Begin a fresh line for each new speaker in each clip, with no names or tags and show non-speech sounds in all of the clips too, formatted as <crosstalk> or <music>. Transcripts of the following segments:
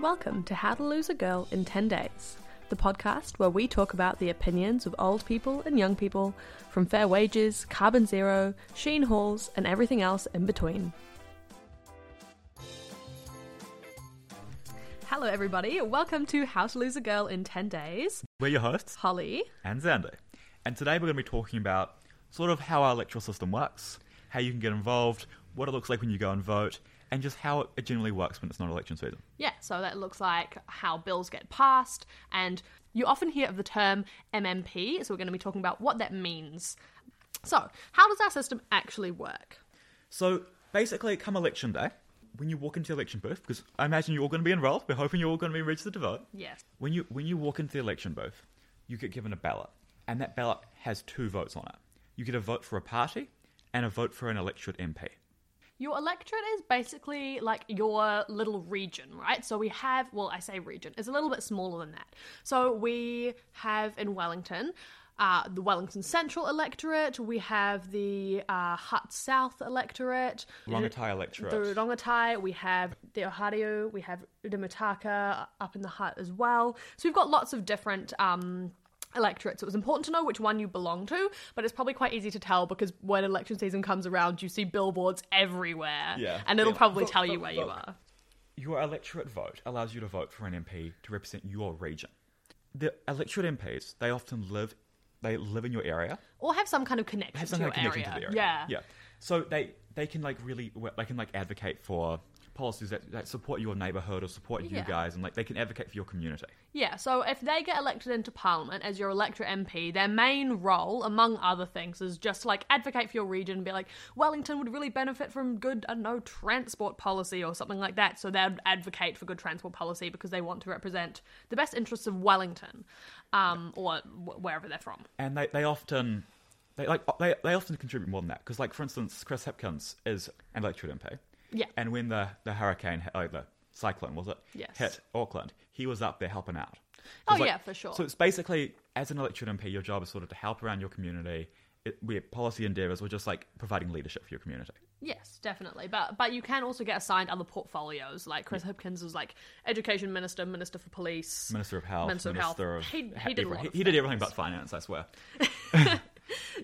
Welcome to How to Lose a Girl in 10 Days, the podcast where we talk about the opinions of old people and young people, from fair wages, carbon zero, sheen halls, and everything else in between. Hello, everybody. Welcome to How to Lose a Girl in 10 Days.
We're your hosts,
Hollie.
and Xandi. And today we're going to be talking about sort of how our electoral system works, how you can get involved, what it looks like when you go and vote, and just how it generally works when it's not election season.
Yeah, so that looks like how bills get passed, and you often hear of the term MMP, so we're going to be talking about what that means. So, how does our system actually work?
So basically, come election day, when you walk into the election booth, because I imagine you're all going to be enrolled, we're hoping you're all going to be registered to vote.
Yes.
When you when you walk into the election booth, you get given a ballot, and that ballot has two votes on it. You get a vote for a party and a vote for an electorate MP.
Your electorate is basically like your little region, right? So we have, well, I say region, it's a little bit smaller than that. So we have in Wellington. Uh, the Wellington Central electorate, we have the uh, Hutt South electorate,
Rongotai electorate.
the Rongotai, we have the Ohariu, we have the Mutaka up in the Hutt as well. So we've got lots of different um, electorates. It was important to know which one you belong to, but it's probably quite easy to tell because when election season comes around, you see billboards everywhere,
Yeah.
and it'll
Yeah.
probably
Vote,
tell you
vote,
where you are.
Your electorate vote allows you to vote for an MP to represent your region. The electorate MPs, they often live they live in your area.
Or have some kind of connection
Have
to
some
your
kind of connection
area.
to the area.
Yeah.
Yeah. So they they can like really they can like advocate for policies that, that support your neighborhood or support you
Yeah.
guys and like they can advocate for your community.
Yeah, so if they get elected into Parliament as your electorate MP, their main role, among other things, is just like advocate for your region and be like, Wellington would really benefit from good, I don't know, transport policy or something like that. So they'd advocate for good transport policy because they want to represent the best interests of Wellington, um, or wh- wherever they're from.
And they, they often they like they, they often contribute more than that because like for instance Chris Hipkins is an electorate MP.
Yeah.
And when the the hurricane hit- the cyclone was it
Yes.
hit Auckland, he was up there helping out.
Oh,
like-
yeah, for sure.
So it's basically as an electorate MP, your job is sort of to help around your community. It, where policy endeavours or just like providing leadership for your community.
Yes, definitely. But but you can also get assigned other portfolios. Like Chris Hipkins was like education minister, minister for police,
Minister of Health,
Minister of Health.
of
He- he did a lot of
he, he did everything but finance. I swear. <laughs>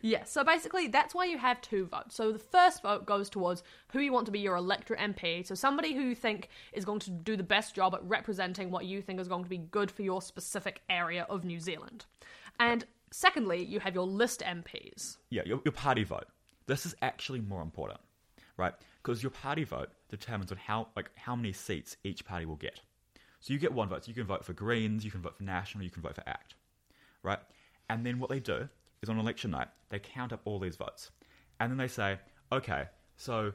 Yeah, so basically that's why you have two votes. So the first vote goes towards who you want to be your electorate MP. So somebody who you think is going to do the best job at representing what you think is going to be good for your specific area of New Zealand. And secondly, you have your list MPs.
Yeah, your, your party vote. This is actually more important, right? Because your party vote determines on how like how many seats each party will get. So you get one vote. So you can vote for Greens, you can vote for National, you can vote for ACT, right? And then what they do is on election night they count up all these votes, and then they say, okay, so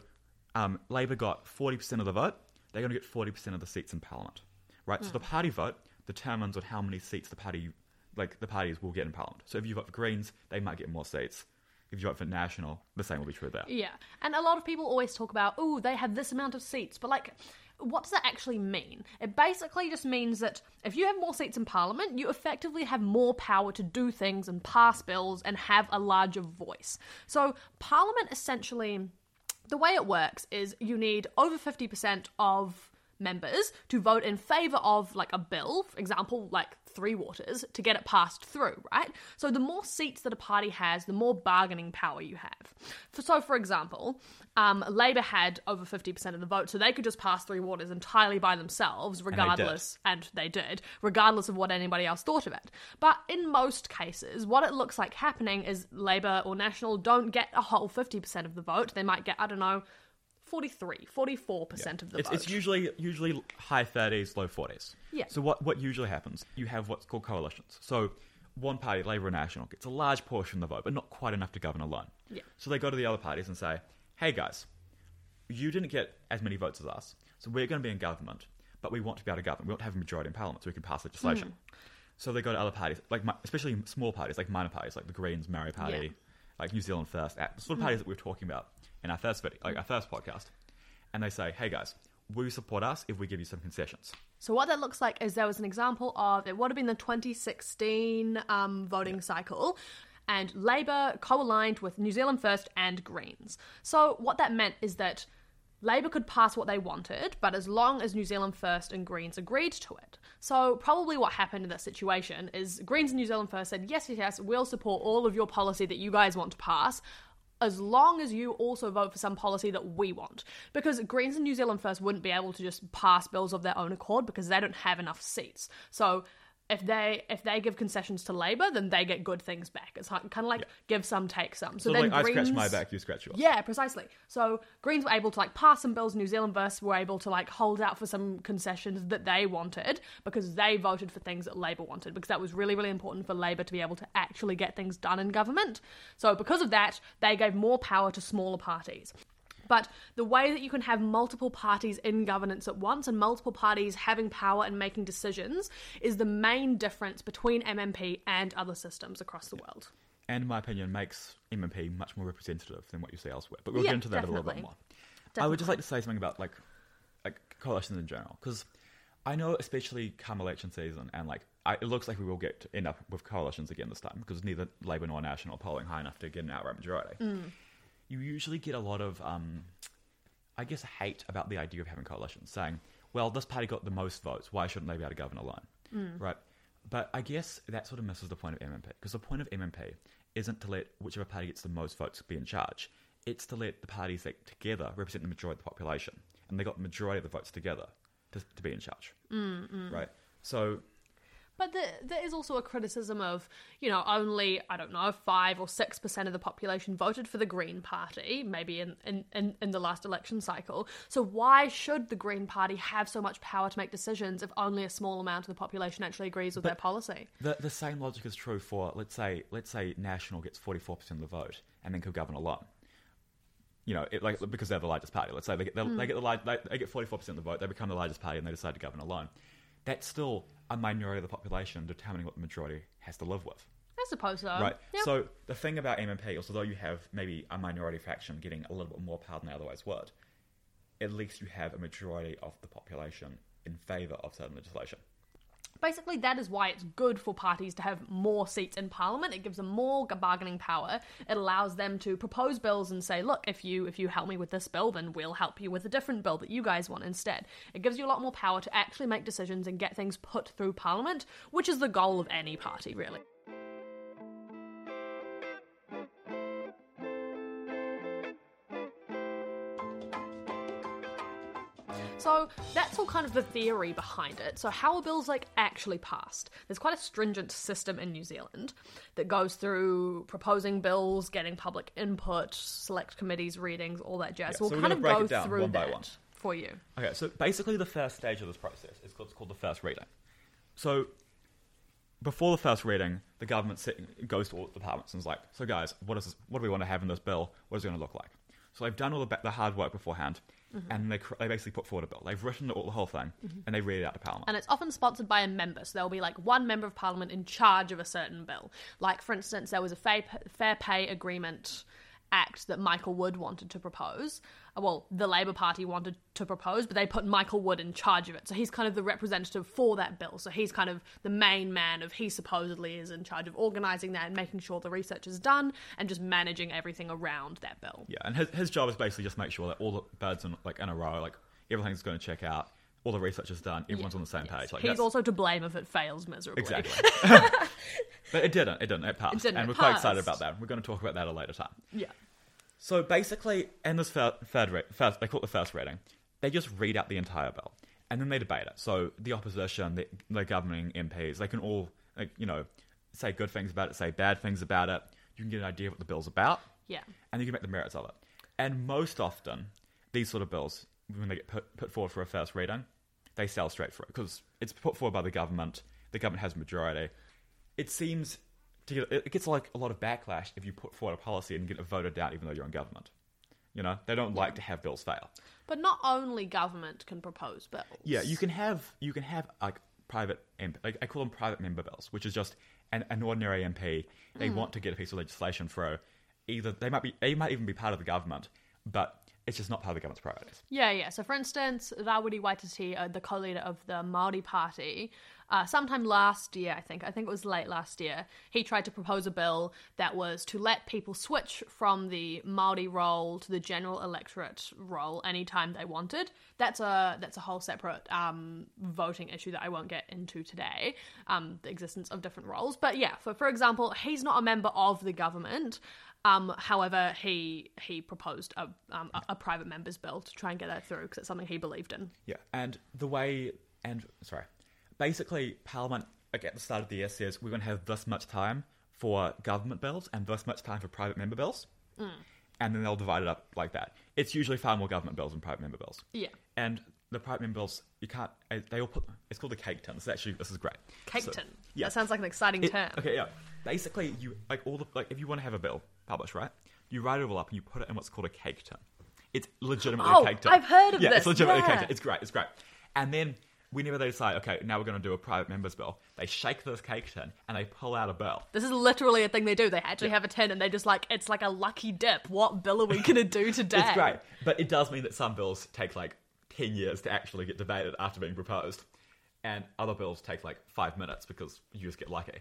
um, Labor got forty percent of the vote. They're going to get forty percent of the seats in Parliament, right? So the party vote determines on how many seats the party like the parties will get in Parliament. So if you vote for Greens, they might get more seats. If you vote for National, the same will be true there.
Yeah. And a lot of people always talk about, oh, they have this amount of seats. But, like, what does that actually mean? It basically just means that if you have more seats in Parliament, you effectively have more power to do things and pass bills and have a larger voice. So, Parliament essentially, the way it works is you need over 50% of members to vote in favour of like a bill, for example, like Three Waters, to get it passed through, right? So the more seats that a party has, the more bargaining power you have. For, so, for example, um, Labour had over 50% of the vote, so they could just pass Three Waters entirely by themselves,
did.
regardless, and they did, regardless of what anybody else thought of it. But in most cases, what it looks like happening is Labour or National don't get a whole 50% of the vote. They might get, I don't know, 43, 44% of the
It's,
vote.
it's usually usually high thirties, low forties.
Yeah.
So what what usually happens? You have what's called coalitions. So one party, Labor or National, gets a large portion of the vote, but not quite enough to govern alone.
Yeah.
So they go to the other parties and say, "Hey guys, you didn't get as many votes as us, so we're going to be in government, but we want to be able to govern. We want to have a majority in Parliament, so we can pass legislation."
Hmm.
So they go to other parties, like especially small parties, like minor parties, like the Greens, Maori Party,
Yeah.
Like New Zealand First, Act, the sort of parties that we were talking about in our first video, like our first podcast, and they say, "Hey guys, will you support us if we give you some concessions?"
So what that looks like is there was an example of it would have been the 2016 um, voting cycle. And Labour co aligned with New Zealand First and Greens. So, what that meant is that Labour could pass what they wanted, but as long as New Zealand First and Greens agreed to it. So, probably what happened in this situation is Greens and New Zealand First said, yes, yes, yes, we'll support all of your policy that you guys want to pass, as long as you also vote for some policy that we want. Because Greens and New Zealand First wouldn't be able to just pass bills of their own accord because they don't have enough seats. So if they if they give concessions to Labour, then they get good things back. It's kind of like give some, take some. So
So
then
like I
Greens,
scratch my back, you scratch yours.
yeah, precisely. So Greens were able to like pass some bills. New Zealand First were able to like hold out for some concessions that they wanted because they voted for things that Labor wanted because that was really really important for Labor to be able to actually get things done in government. So because of that, they gave more power to smaller parties. But the way that you can have multiple parties in governance at once and multiple parties having power and making decisions is the main difference between MMP and other systems across the world.
And in my opinion, makes MMP much more representative than what you see elsewhere. But we'll
Yeah,
get into that a little bit
definitely.
more. I would just like to say something about like like coalitions in general because I know, especially come election season, and like I, it looks like we will get to end up with coalitions again this time because neither Labour nor National are polling high enough to get an outright majority. Mm. You usually get a lot of, um, I guess, hate about the idea of having coalitions, saying, "Well, this party got the most votes. Why shouldn't they be able to govern alone?" Right. But I guess that sort of misses the point of MMP because the point of MMP isn't to let whichever party gets the most votes be in charge. It's to let the parties that together represent the majority of the population, and they got the majority of the votes together to, to be in charge. Mm, Right. So
But there, there is also a criticism of, you know, only, I don't know, 5 or 6% of the population voted for the Green Party, maybe in, in, in, in the last election cycle. So why should the Green Party have so much power to make decisions if only a small amount of the population actually agrees with their policy?
The the same logic is true for let's say let's say National gets forty four percent of the vote and then could govern alone. You know, it, like because they're the largest party. Let's say they get hmm. they, they get the they get forty four percent of the vote, they become the largest party, and they decide to govern alone. That's still a minority of the population determining what the majority has to live with.
I suppose so.
Right.
Yeah.
So the thing about MMP is, although you have maybe a minority faction getting a little bit more power than they otherwise would, at least you have a majority of the population in favour of certain legislation.
Basically, that is why it's good for parties to have more seats in Parliament. It gives them more bargaining power. It allows them to propose bills and say, "Look, if you if you help me with this bill, then we'll help you with a different bill that you guys want instead." It gives you a lot more power to actually make decisions and get things put through Parliament, which is the goal of any party, really. So that's all kind of the theory behind it. So how are bills like actually passed? There's quite a stringent system in New Zealand that goes through proposing bills, getting public input, select committees, readings, all that jazz.
Yeah,
so we'll
so
kind of go
it down
through
one by
that
one.
for you.
Okay, so basically the first stage of this process is what's called the first reading. So before the first reading, the government goes to all the departments and is like, "So guys, what is this, what do we want to have in this bill? What is it going to look like?" So they've done all the, the hard work beforehand, Mm-hmm. and they cr- they basically put forward a bill. They've written all, the whole thing, mm-hmm. and they read it out to Parliament.
And it's often sponsored by a member. So there'll be like one member of parliament in charge of a certain bill. Like, for instance, there was a fair, fair pay agreement act that Michael Wood wanted to propose. Uh, Well, the Labour Party wanted to propose, but they put Michael Wood in charge of it. So he's kind of the representative for that bill. So he's kind of the main man of he supposedly is in charge of organising that and making sure the research is done and just managing everything around that bill.
yeah, and his, his job is basically just make sure that all the birds in like in a row, like everything's going to check out, all the research is done, everyone's on the same page. Like
He's
that's-
also to blame if it fails miserably.
exactly. <laughs> <laughs> but it didn't. It didn't. It passed,
didn't,
and we're quite excited about that. We're going to talk about that at a later time.
Yeah.
So basically, in this third, third, first, they call it the first reading. They just read out the entire bill, and then they debate it. So the opposition, the, the governing MPs, they can all, like, you know, say good things about it, say bad things about it. You can get an idea of what the bill's about,
Yeah.
and you can make the merits of it. And most often, these sort of bills, when they get put, put forward for a first reading, they sell straight through because it's put forward by the government. The government has a majority. It seems to get, it gets like a lot of backlash if you put forward a policy and get it voted down, even though you're in government. You know, they don't like to have bills fail.
But not only government can propose bills.
Yeah, you can have you can have like private MP, like, I call them private member bills, which is just an, an ordinary MP. They mm-hmm. want to get a piece of legislation through. Either they might be they might even be part of the government, but it's just not part of the government's priorities.
Yeah, yeah. So, for instance, Rawiri Waititi, uh, the co-leader of the Maori Party, uh, sometime last year, I think, I think it was late last year, he tried to propose a bill that was to let people switch from the Maori roll to the general electorate roll anytime they wanted. That's a that's a whole separate um, voting issue that I won't get into today. Um, the existence of different rolls, but yeah, for for example, he's not a member of the government. Um, however, he he proposed a, um, a a private member's bill to try and get that through because it's something he believed in.
Yeah, and the way and sorry, basically Parliament like, at the start of the year says we're going to have this much time for government bills and this much time for private member bills, and then they'll divide it up like that. It's usually far more government bills than private member bills.
Yeah.
and the private member bills you can't. uh, They all put. It's called the cake tin. This is actually this is great.
Cake
So-
tin.
yeah.
That sounds like an exciting
It-
term.
Okay, yeah. Basically, you like all the like if you want to have a bill published, right? You write it all up and you put it in what's called a cake tin. It's legitimately
Oh,
a cake tin.
I've heard of
yeah,
this,
it's legitimately a cake tin. It's great. It's great. And then whenever they decide, okay, now we're going to do a private members bill, they shake this cake tin and they pull out a bill.
This is literally a thing they do. They actually
Yeah.
have a tin and they just like it's like a lucky dip. What bill are we <laughs> gonna do today?
It's great, but it does mean that some bills take like ten years to actually get debated after being proposed, and other bills take like five minutes because you just get lucky.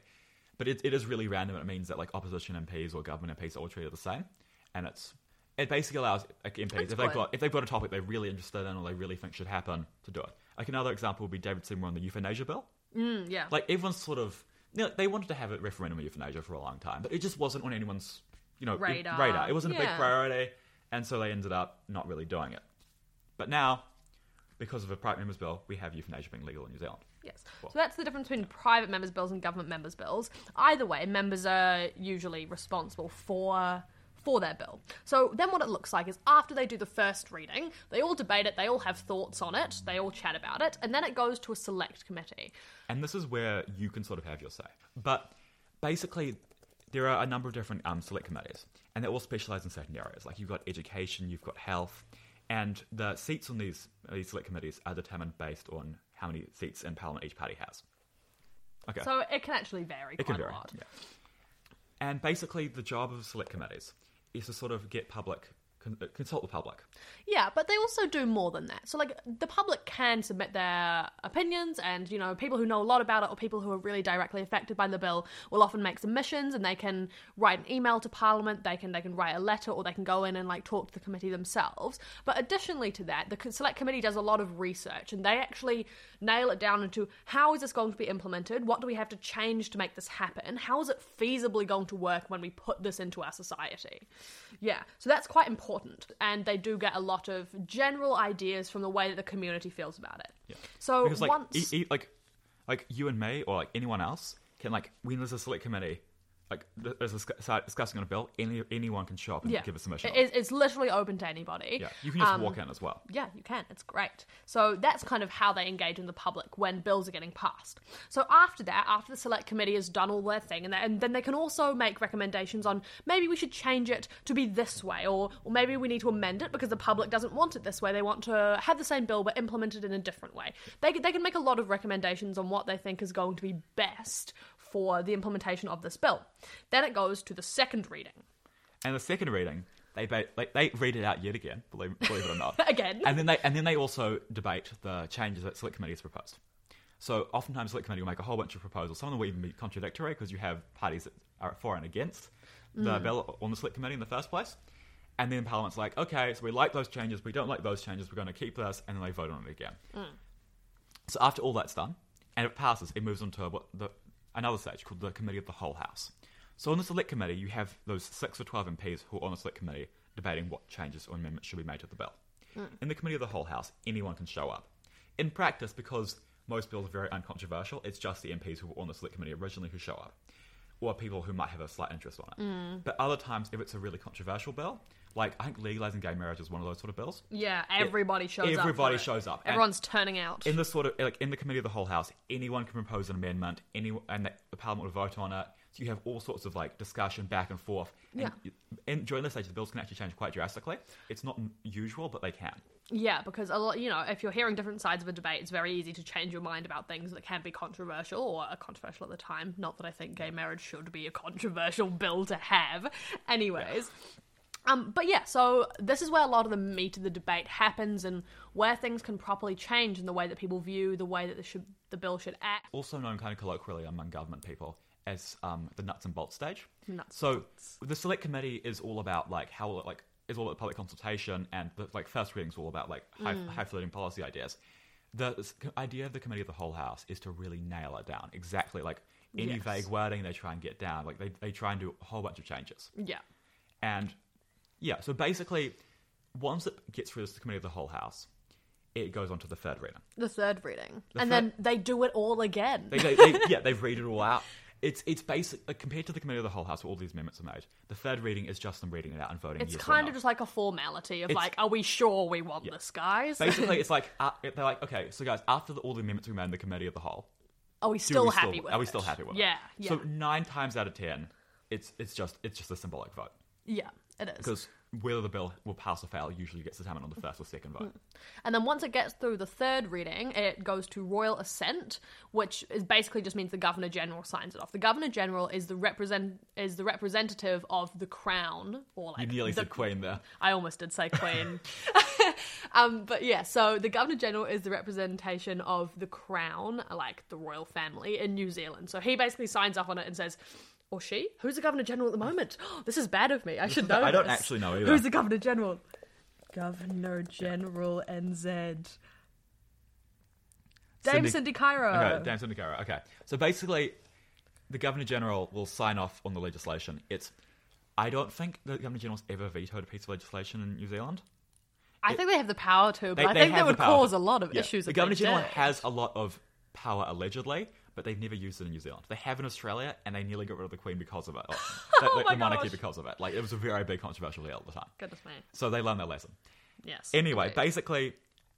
But it, it is really random. It means that like opposition MPs or government MPs are all treated the same, and it's it basically allows like, MPs
That's
if they've
good.
got if they've got a topic they're really interested in or they really think should happen to do it. Like another example would be David Seymour on the euthanasia bill.
Mm, yeah.
Like everyone's sort of you know, they wanted to have a referendum on euthanasia for a long time, but it just wasn't on anyone's you know it-
Radar.
radar. It wasn't a big priority, and so they ended up not really doing it. But now, because of a private members bill, we have euthanasia being legal in New Zealand.
Yes. So that's the difference between private members' bills and government members' bills. Either way, members are usually responsible for for their bill. So then what it looks like is after they do the first reading, they all debate it, they all have thoughts on it, they all chat about it, and then it goes to a select committee.
And this is where you can sort of have your say. But basically, there are a number of different um, select committees, and they're all specialised in certain areas. Like you've got education, you've got health, and the seats on these these select committees are determined based on how many seats in Parliament each party has. Okay.
So it can actually vary
It
quite
can vary.
a lot.
Yeah. And basically, the job of select committees is to sort of get public, Uh, consult the public.
Yeah, but they also do more than that. So, like, the public can submit their opinions, and, you know, people who know a lot about it or people who are really directly affected by the bill will often make submissions and they can write an email to Parliament, they can they can write a letter, or they can go in and, like, talk to the committee themselves. But additionally to that, the Select Committee does a lot of research and they actually nail it down into how is this going to be implemented? What do we have to change to make this happen? How is it feasibly going to work when we put this into our society? Yeah, so that's quite important. And they do get a lot of general ideas from the way that the community feels about it.
Yeah.
So
because like
once.
e- e- like like you and me or like anyone else can like when there's a select committee like th- there's a start discussing on a bill any anyone can show up and
yeah,
give a submission
It is- it's literally open to anybody.
yeah you can just
Um,
walk in as well
Yeah, you can. It's great. So that's kind of how they engage in the public when bills are getting passed. So after that, after the select committee has done all their thing, and, they, and then they can also make recommendations on maybe we should change it to be this way, or, or maybe we need to amend it because the public doesn't want it this way. They want to have the same bill but implement it in a different way. They, they can make a lot of recommendations on what they think is going to be best for the implementation of this bill. Then it goes to the second reading.
and the second reading they ba- like they read it out yet again believe, believe it or not <laughs>
Again.
and then they and then they also debate the changes that select committee has proposed so oftentimes select committee will make a whole bunch of proposals some of them will even be contradictory because you have parties that are for and against the
Mm.
bill on the select committee in the first place and then parliament's like okay so we like those changes we don't like those changes we're going to keep this and then they vote on it again
Mm.
so after all that's done and it passes it moves on to what the another stage called the committee of the whole house. So on the select committee you have those six or 12 mps who are on the select committee debating what changes or amendments should be made to the bill. Hmm. In the committee of the whole house anyone can show up. In practice because most bills are very uncontroversial it's just the mps who were on the select committee originally who show up or people who might have a slight interest on it. Hmm. But other times if it's a really controversial bill like i think legalizing gay marriage is one of those sort of bills
Yeah, everybody shows up.
everybody shows up. And-
Everyone's turning out.
in the sort of like in the committee of the whole house, anyone can propose an amendment, any and the, the parliament will vote on it. So you have all sorts of like discussion back and forth. And,
Yeah.
and during this stage, the bills can actually change quite drastically. It's not usual, but they can.
Yeah, because a lot, you know, if you're hearing different sides of a debate, it's very easy to change your mind about things that can be controversial or are controversial at the time. Not that I think gay marriage should be a controversial <laughs> bill to have. Anyways. Um, but yeah, so this is where a lot of the meat of the debate happens and where things can properly change in the way that people view the way that this should the bill should act.
Also known kind of colloquially among government people as um, the nuts and bolts stage.
Nuts
so the select committee is all about like how like is all about public consultation, and the like first reading is all about like high, high floating policy ideas. The idea of the committee of the whole house is to really nail it down exactly like any
Yes.
vague wording they try and get down. Like they they try and do a whole bunch of changes.
Yeah.
And yeah, so basically, once it gets through the committee of the whole house, it goes on to the third reading.
The third reading.
The
and
thir-
then they do it all again.
They, they, they, yeah, they've read it all out. <laughs> It's it's basic like, compared to the committee of the whole house, where all these amendments are made. The third reading is just them reading it out and voting.
it's
yes or
kind
no.
of just like a formality of
It's-
like, are we sure we want this, guys?
basically it's <laughs> like uh, they're like okay, so guys, after the, all the amendments we made in the committee of the whole,
are we
do
still
we
happy with
are we
it?
still happy with
yeah,
it?
Yeah,
So nine times out of ten, it's it's just it's just a symbolic vote
yeah, it is.
because whether the bill will pass or fail usually gets determined on the first or second vote.
And then once it gets through the third reading, it goes to royal assent, which is basically just means the governor general signs it off. The governor general is the represent is the representative of the crown, or
You nearly
the,
said queen there.
I almost did say queen. <laughs> um, but yeah, so the governor general is the representation of the crown, like the royal family in New Zealand. So he basically signs off on it and says. Or she? Who's the governor general at the moment? <gasps> this is bad of me. I should <laughs> know.
I don't
this.
actually know either.
Who's the governor general? Governor General NZ. Dame
Cindy-
Cindy Kiro.
Okay, Dan Sindicaro. Okay, so basically, the governor general will sign off on the legislation. It's I don't think the governor general's ever vetoed a piece of legislation in New Zealand.
I think they have the power to, but
They-
I think that would
power.
cause a lot of
Yeah,
issues.
The governor general
did.
has a lot of power allegedly, but they've never used it in New Zealand. They have in Australia, and they nearly got rid of the Queen because of it. <laughs> Oh, the, the- the monarchy
gosh.
because of it. Like it was a very big controversial deal at the time.
Goodness me.
So they learned their lesson.
Yes.
Anyway,
agreed.
basically,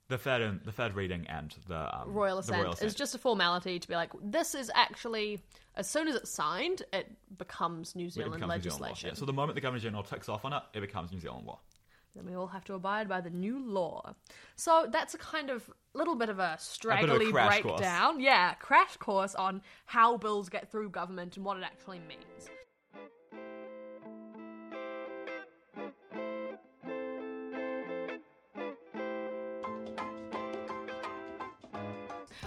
the third the third reading and the um,
royal
the
assent,
royal
is just a formality to be like, this is actually, as soon as it's signed, it becomes New
it
Zealand
becomes New Zealand law.
legislation.
Yeah, so the moment the governor general ticks off on it, it becomes New Zealand law.
Then we all have to abide by the new law. So that's a kind of little bit of a
bit of a
straggly
course.
breakdown. Yeah, crash course on how bills get through government and what it actually means.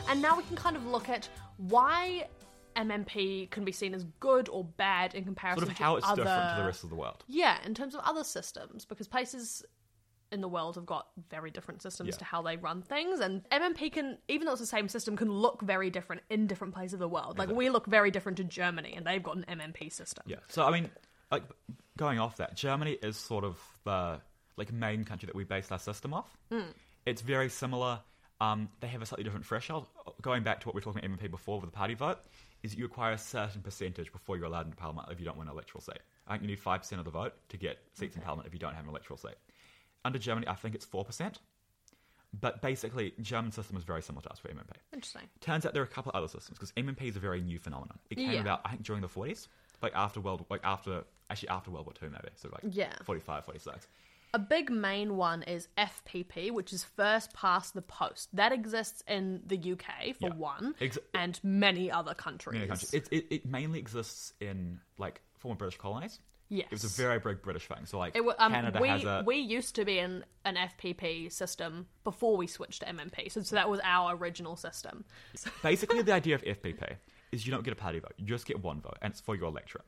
And now we can kind of look at why MMP can be seen as good or bad in comparison
Sort of
to
how it's
other...
different to the rest of the world.
Yeah, in terms of other systems, because places in the world have got very different systems
Yeah.
to how they run things, and MMP can, even though it's the same system, can look very different in different places of the world. Like we look very different to Germany, and they've got an MMP system.
Yeah. So I mean, like going off that, Germany is sort of the like main country that we based our system off.
Hmm.
It's very similar. Um, they have a slightly different threshold. Going back to what we were talking about MMP before with the party vote, is you acquire a certain percentage before you're allowed into parliament if you don't win an electoral seat. I think you need five percent of the vote to get seats in parliament if you don't have an electoral seat. Under Germany, I think it's four percent. But basically, German system is very similar to us for MMP.
Interesting.
Turns out there are a couple of other systems because MMP is a very new phenomenon. It came
Yeah.
about, I think, during the 40s, like after World, like after actually after World War Two, maybe. So like
Yeah.
45, 46.
A big main one is FPP, which is first past the post. That exists in the UK for
Yeah.
one,
Ex-
and many other countries.
Many countries. It, it, it mainly exists in like former British colonies.
yes,
It was a very big British thing. So like
It, um,
Canada
we,
has a
we used to be in an FPP system before we switched to MMP, so, so that was our original system. <laughs>
basically the idea of FPP is you don't get a party vote. You just get one vote, and it's for your electorate.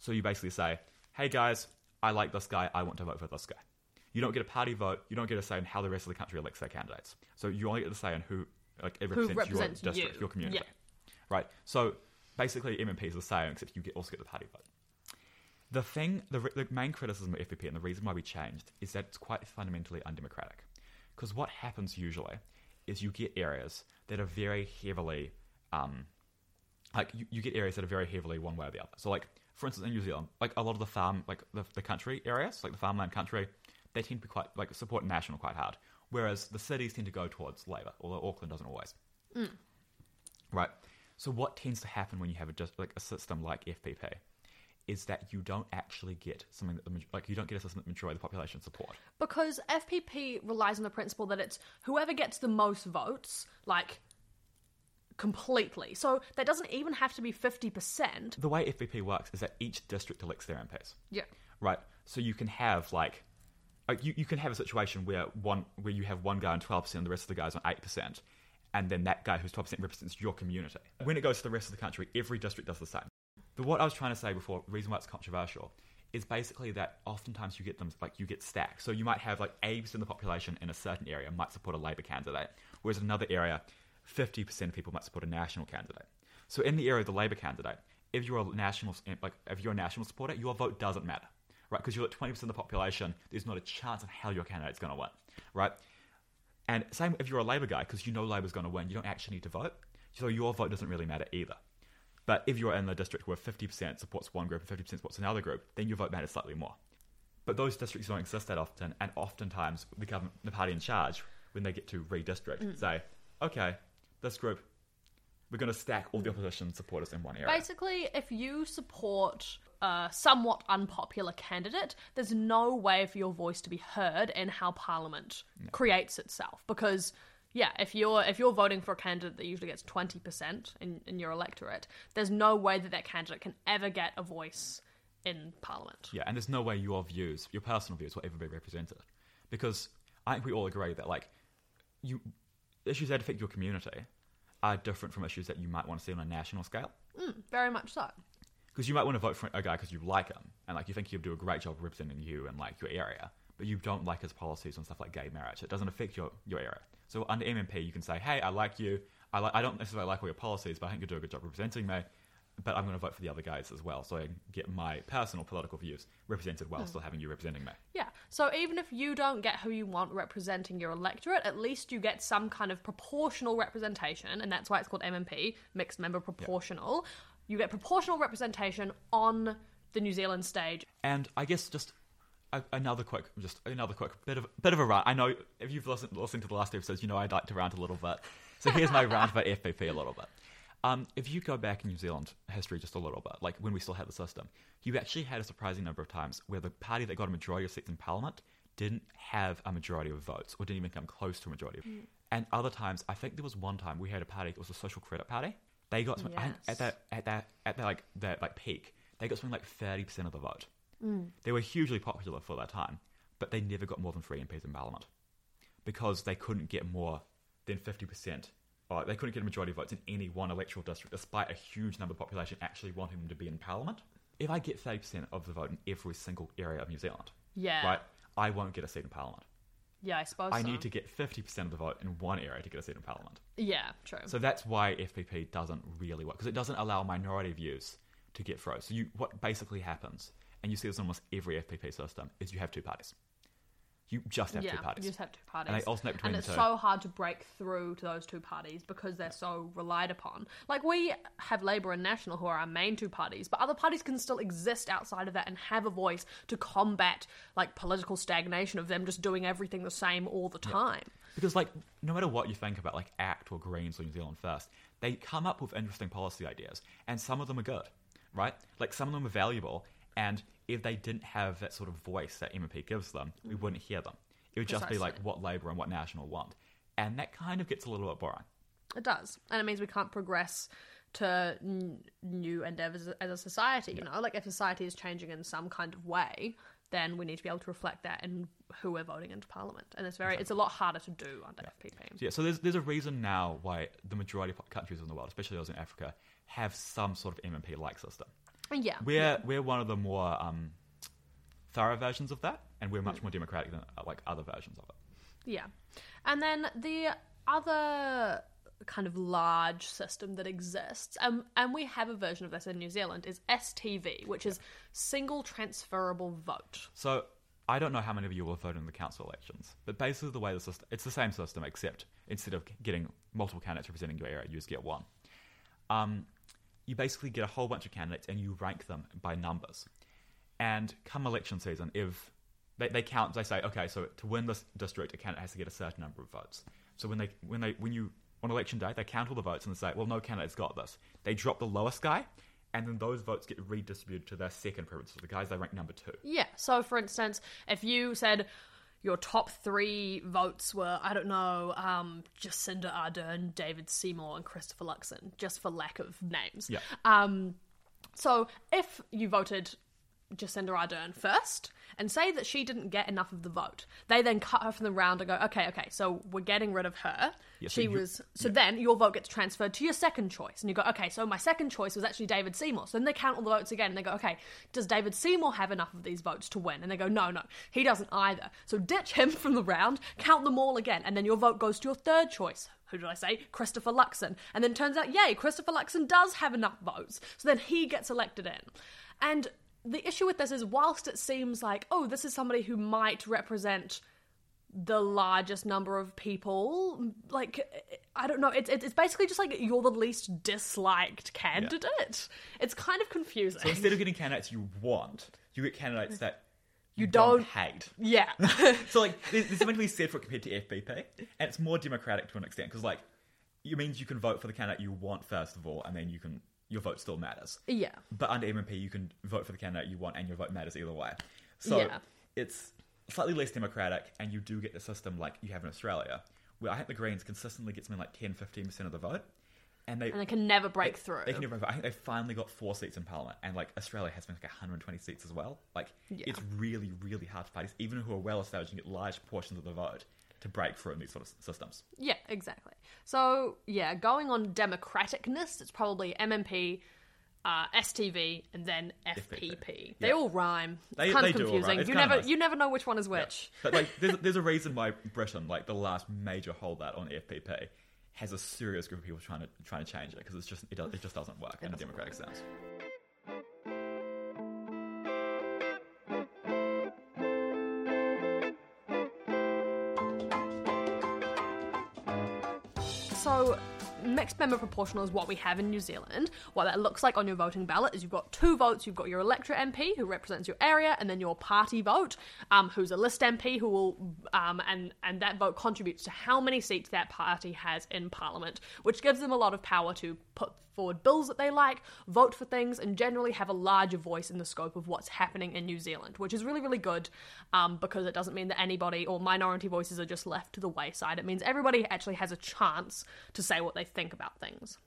So you basically say, "Hey guys, I like this guy. I want to vote for this guy." You don't get a party vote. You don't get a say in how the rest of the country elects their candidates. So you only get to say in who like it represents,
represents
your district,
you.
your community.
Yeah.
Right. So basically, MMP is the same, except you get, also get the party vote. The thing, the, the main criticism of FPP and the reason why we changed is that it's quite fundamentally undemocratic. Because what happens usually is you get areas that are very heavily, um, like you, you get areas that are very heavily one way or the other. So, like for instance, in New Zealand, like a lot of the farm, like the, the country areas, like the farmland country, they tend to be quite like support national quite hard. Whereas the cities tend to go towards Labour, although Auckland doesn't always. Mm. Right. So what tends to happen when you have a just like a system like FPP is that you don't actually get something that the like you don't get a system that the majority of the population support.
Because FPP relies on the principle that it's whoever gets the most votes, like completely. So that doesn't even have to be 50%.
The way FPP works is that each district elects their MPs.
Yeah.
Right. So you can have like you, you can have a situation where one where you have one guy on twelve percent and the rest of the guys on eight percent, and then that guy who's 12% represents your community. When it goes to the rest of the country, every district does the same. But what I was trying to say before, the reason why it's controversial, is basically that oftentimes you get them like you get stacked. So you might have like 80% of the population in a certain area might support a Labour candidate, whereas in another area, 50% of people might support a national candidate. So in the area of the Labour candidate, if you're a national like if you're a national supporter, your vote doesn't matter, right? Because you're at 20% of the population, there's not a chance of how your candidate's going to win, right? And same if you're a Labour guy, because you know Labour's going to win, you don't actually need to vote, so your vote doesn't really matter either. But if you're in a district where 50% supports one group and 50% supports another group, then your vote matters slightly more. But those districts don't exist that often, and oftentimes the government, the party in charge, when they get to redistrict, mm. say, okay, this group, we're going to stack all the opposition supporters in one area.
Basically, if you support a somewhat unpopular candidate, there's no way for your voice to be heard in how Parliament creates itself. Because, yeah, if you're if you're voting for a candidate that usually gets twenty percent in, in your electorate, there's no way that that candidate can ever get a voice in Parliament.
Yeah, and there's no way your views, your personal views, will ever be represented, because I think we all agree that like you issues that affect your community are different from issues that you might want to see on a national scale.
Mm, very much so.
Because you might want to vote for a guy because you like him and like you think he'll do a great job representing you and like your area, but you don't like his policies on stuff like gay marriage. It doesn't affect your, your area. So under MMP, you can say, "Hey, I like you. I like. I don't necessarily like all your policies, but I think you do a good job representing me. But I'm going to vote for the other guys as well, so I get my personal political views represented while hmm. still having you representing me."
Yeah. So even if you don't get who you want representing your electorate, at least you get some kind of proportional representation, and that's why it's called MMP, mixed member proportional. You get proportional representation on the New Zealand stage.
And I guess just a, another quick, just another quick bit of bit of a rant. I know if you've listened listened to the last episodes, you know I'd like to rant a little bit. So here's my rant <laughs> about FPP a little bit. Um, if you go back in New Zealand history just a little bit, like when we still had the system, you actually had a surprising number of times where the party that got a majority of seats in Parliament didn't have a majority of votes or didn't even come close to a majority. And other times, I think there was one time we had a party. It was a Social Credit Party. They got some,
Yes.
at that at that at their like their like peak. They got something like thirty percent of the vote. They were hugely popular for that time, but they never got more than three MPs in Parliament because they couldn't get more than fifty percent. Or they couldn't get a majority of votes in any one electoral district, despite a huge number of population actually wanting them to be in Parliament. If I get thirty percent of the vote in every single area of New Zealand,
Yeah.
right, I won't get a seat in Parliament.
Yeah, I suppose
I
so.
need to get fifty percent of the vote in one area to get a seat in Parliament.
Yeah, true.
So that's why FPP doesn't really work because it doesn't allow minority views to get through. So you, what basically happens, and you see this in almost every FPP system, is you have two parties. You just have
yeah,
two parties.
you just have two parties.
And they alternate between
And it's so hard to break through to those two parties because they're so relied upon. Like, we have Labour and National, who are our main two parties, but other parties can still exist outside of that and have a voice to combat, like, political stagnation of them just doing everything the same all the time.
Because, like, no matter what you think about, like, ACT or Greens or New Zealand First, they come up with interesting policy ideas, and some of them are good, right? Like, some of them are valuable, and if they didn't have that sort of voice that MMP gives them, we wouldn't hear them. It would just be like what Labour and what National want. And that kind of gets a little bit boring.
It does. And it means we can't progress to n- new endeavors as a society, you know? Like, if society is changing in some kind of way, then we need to be able to reflect that in who we're voting into parliament. And it's very, it's a lot harder to do under FPP.
So, yeah, so there's there's a reason now why the majority of countries in the world, especially those in Africa, have some sort of MMP like system.
Yeah.
We're we're one of the more um, thorough versions of that, and we're much more democratic than uh, like other versions of it.
Yeah. And then the other kind of large system that exists, um, and we have a version of this in New Zealand, is STV, which is single transferable vote.
So I don't know how many of you will vote in the council elections, but basically the way the system it's the same system except instead of getting multiple candidates representing your area, you just get one. Um, you basically get a whole bunch of candidates and you rank them by numbers. And come election season, if they, they count, they say, okay, so to win this district, a candidate has to get a certain number of votes. So when they when they when you on election day, they count all the votes and they say, well, no candidate's got this. They drop the lowest guy, and then those votes get redistributed to their second preference, so the guys they rank number two.
Yeah. So, for instance, if you said your top three votes were, I don't know, um, Jacinda Ardern, David Seymour, and Christopher Luxon, just for lack of names.
Yeah.
Um, so if you voted Jacinda Ardern first and say that she didn't get enough of the vote. They then cut her from the round and go, okay, okay, so we're getting rid of her.
Yeah, so
she
you-
was so then your vote gets transferred to your second choice, and you go, okay, so my second choice was actually David Seymour. So then they count all the votes again, and they go, okay, does David Seymour have enough of these votes to win? And they go, no, no, he doesn't either. So ditch him <laughs> from the round, count them all again, and then your vote goes to your third choice. Who did I say? Christopher Luxon. And then turns out, yay, Christopher Luxon does have enough votes. So then he gets elected in. And the issue with this is, whilst it seems like, oh, this is somebody who might represent the largest number of people. Like, I don't know. It's it's basically just like you're the least disliked candidate. It's kind of confusing.
So instead of getting candidates you want, you get candidates that
You
don't,
don't-
hate.
yeah, <laughs>
So like, there's, there's something to be said for it compared to FPP, and it's more democratic to an extent because like, it means you can vote for the candidate you want first of all, and then you can your vote still matters.
yeah,
But under MMP, you can vote for the candidate you want, and your vote matters either way. So
Yeah.
it's slightly less democratic, and you do get the system like you have in Australia, where I think the Greens consistently get something like 10, 15 percent of the vote, and they
and they can never break through.
they can never. I think they finally got four seats in Parliament, and like Australia has been like 120 seats as well. Like
Yeah.
it's really, really hard for parties, even who are well established, and get large portions of the vote to break through in these sort of systems.
Yeah, exactly. So yeah, going on democraticness, it's probably MMP. Uh, STV and then FPP. They
Yeah.
all rhyme. It's
They-
kind
they
of confusing. you never
nice.
you never know which one is which.
But like, <laughs> there's, there's a reason why Britain, like the last major holdout on FPP, has a serious group of people trying to trying to change it because it's just it, does, it just doesn't work in a
doesn't
democratic sense.
Mixed member proportional is what we have in New Zealand. What that looks like on your voting ballot is you've got two votes. You've got your electorate MP, who represents your area, and then your party vote, um, who's a list MP, who will, um, and and that vote contributes to how many seats that party has in Parliament, which gives them a lot of power to put forward bills that they like, vote for things, and generally have a larger voice in the scope of what's happening in New Zealand, which is really, really good um, because it doesn't mean that anybody or minority voices are just left to the wayside. It means everybody actually has a chance to say what they think about things.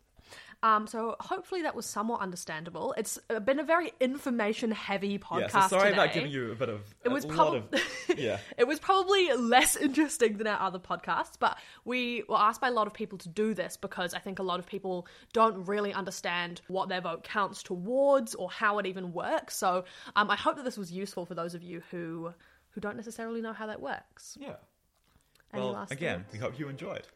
Um, so hopefully that was somewhat understandable. It's been a very information-heavy podcast
Yeah, so sorry
today.
about giving you a bit of
It was probably
of <laughs> yeah.
it was probably less interesting than our other podcasts, but we were asked by a lot of people to do this because I think a lot of people don't really understand what their vote counts towards or how it even works. So um, I hope that this was useful for those of you who who don't necessarily know how that works.
Yeah.
Any
Well, again, we hope you enjoyed.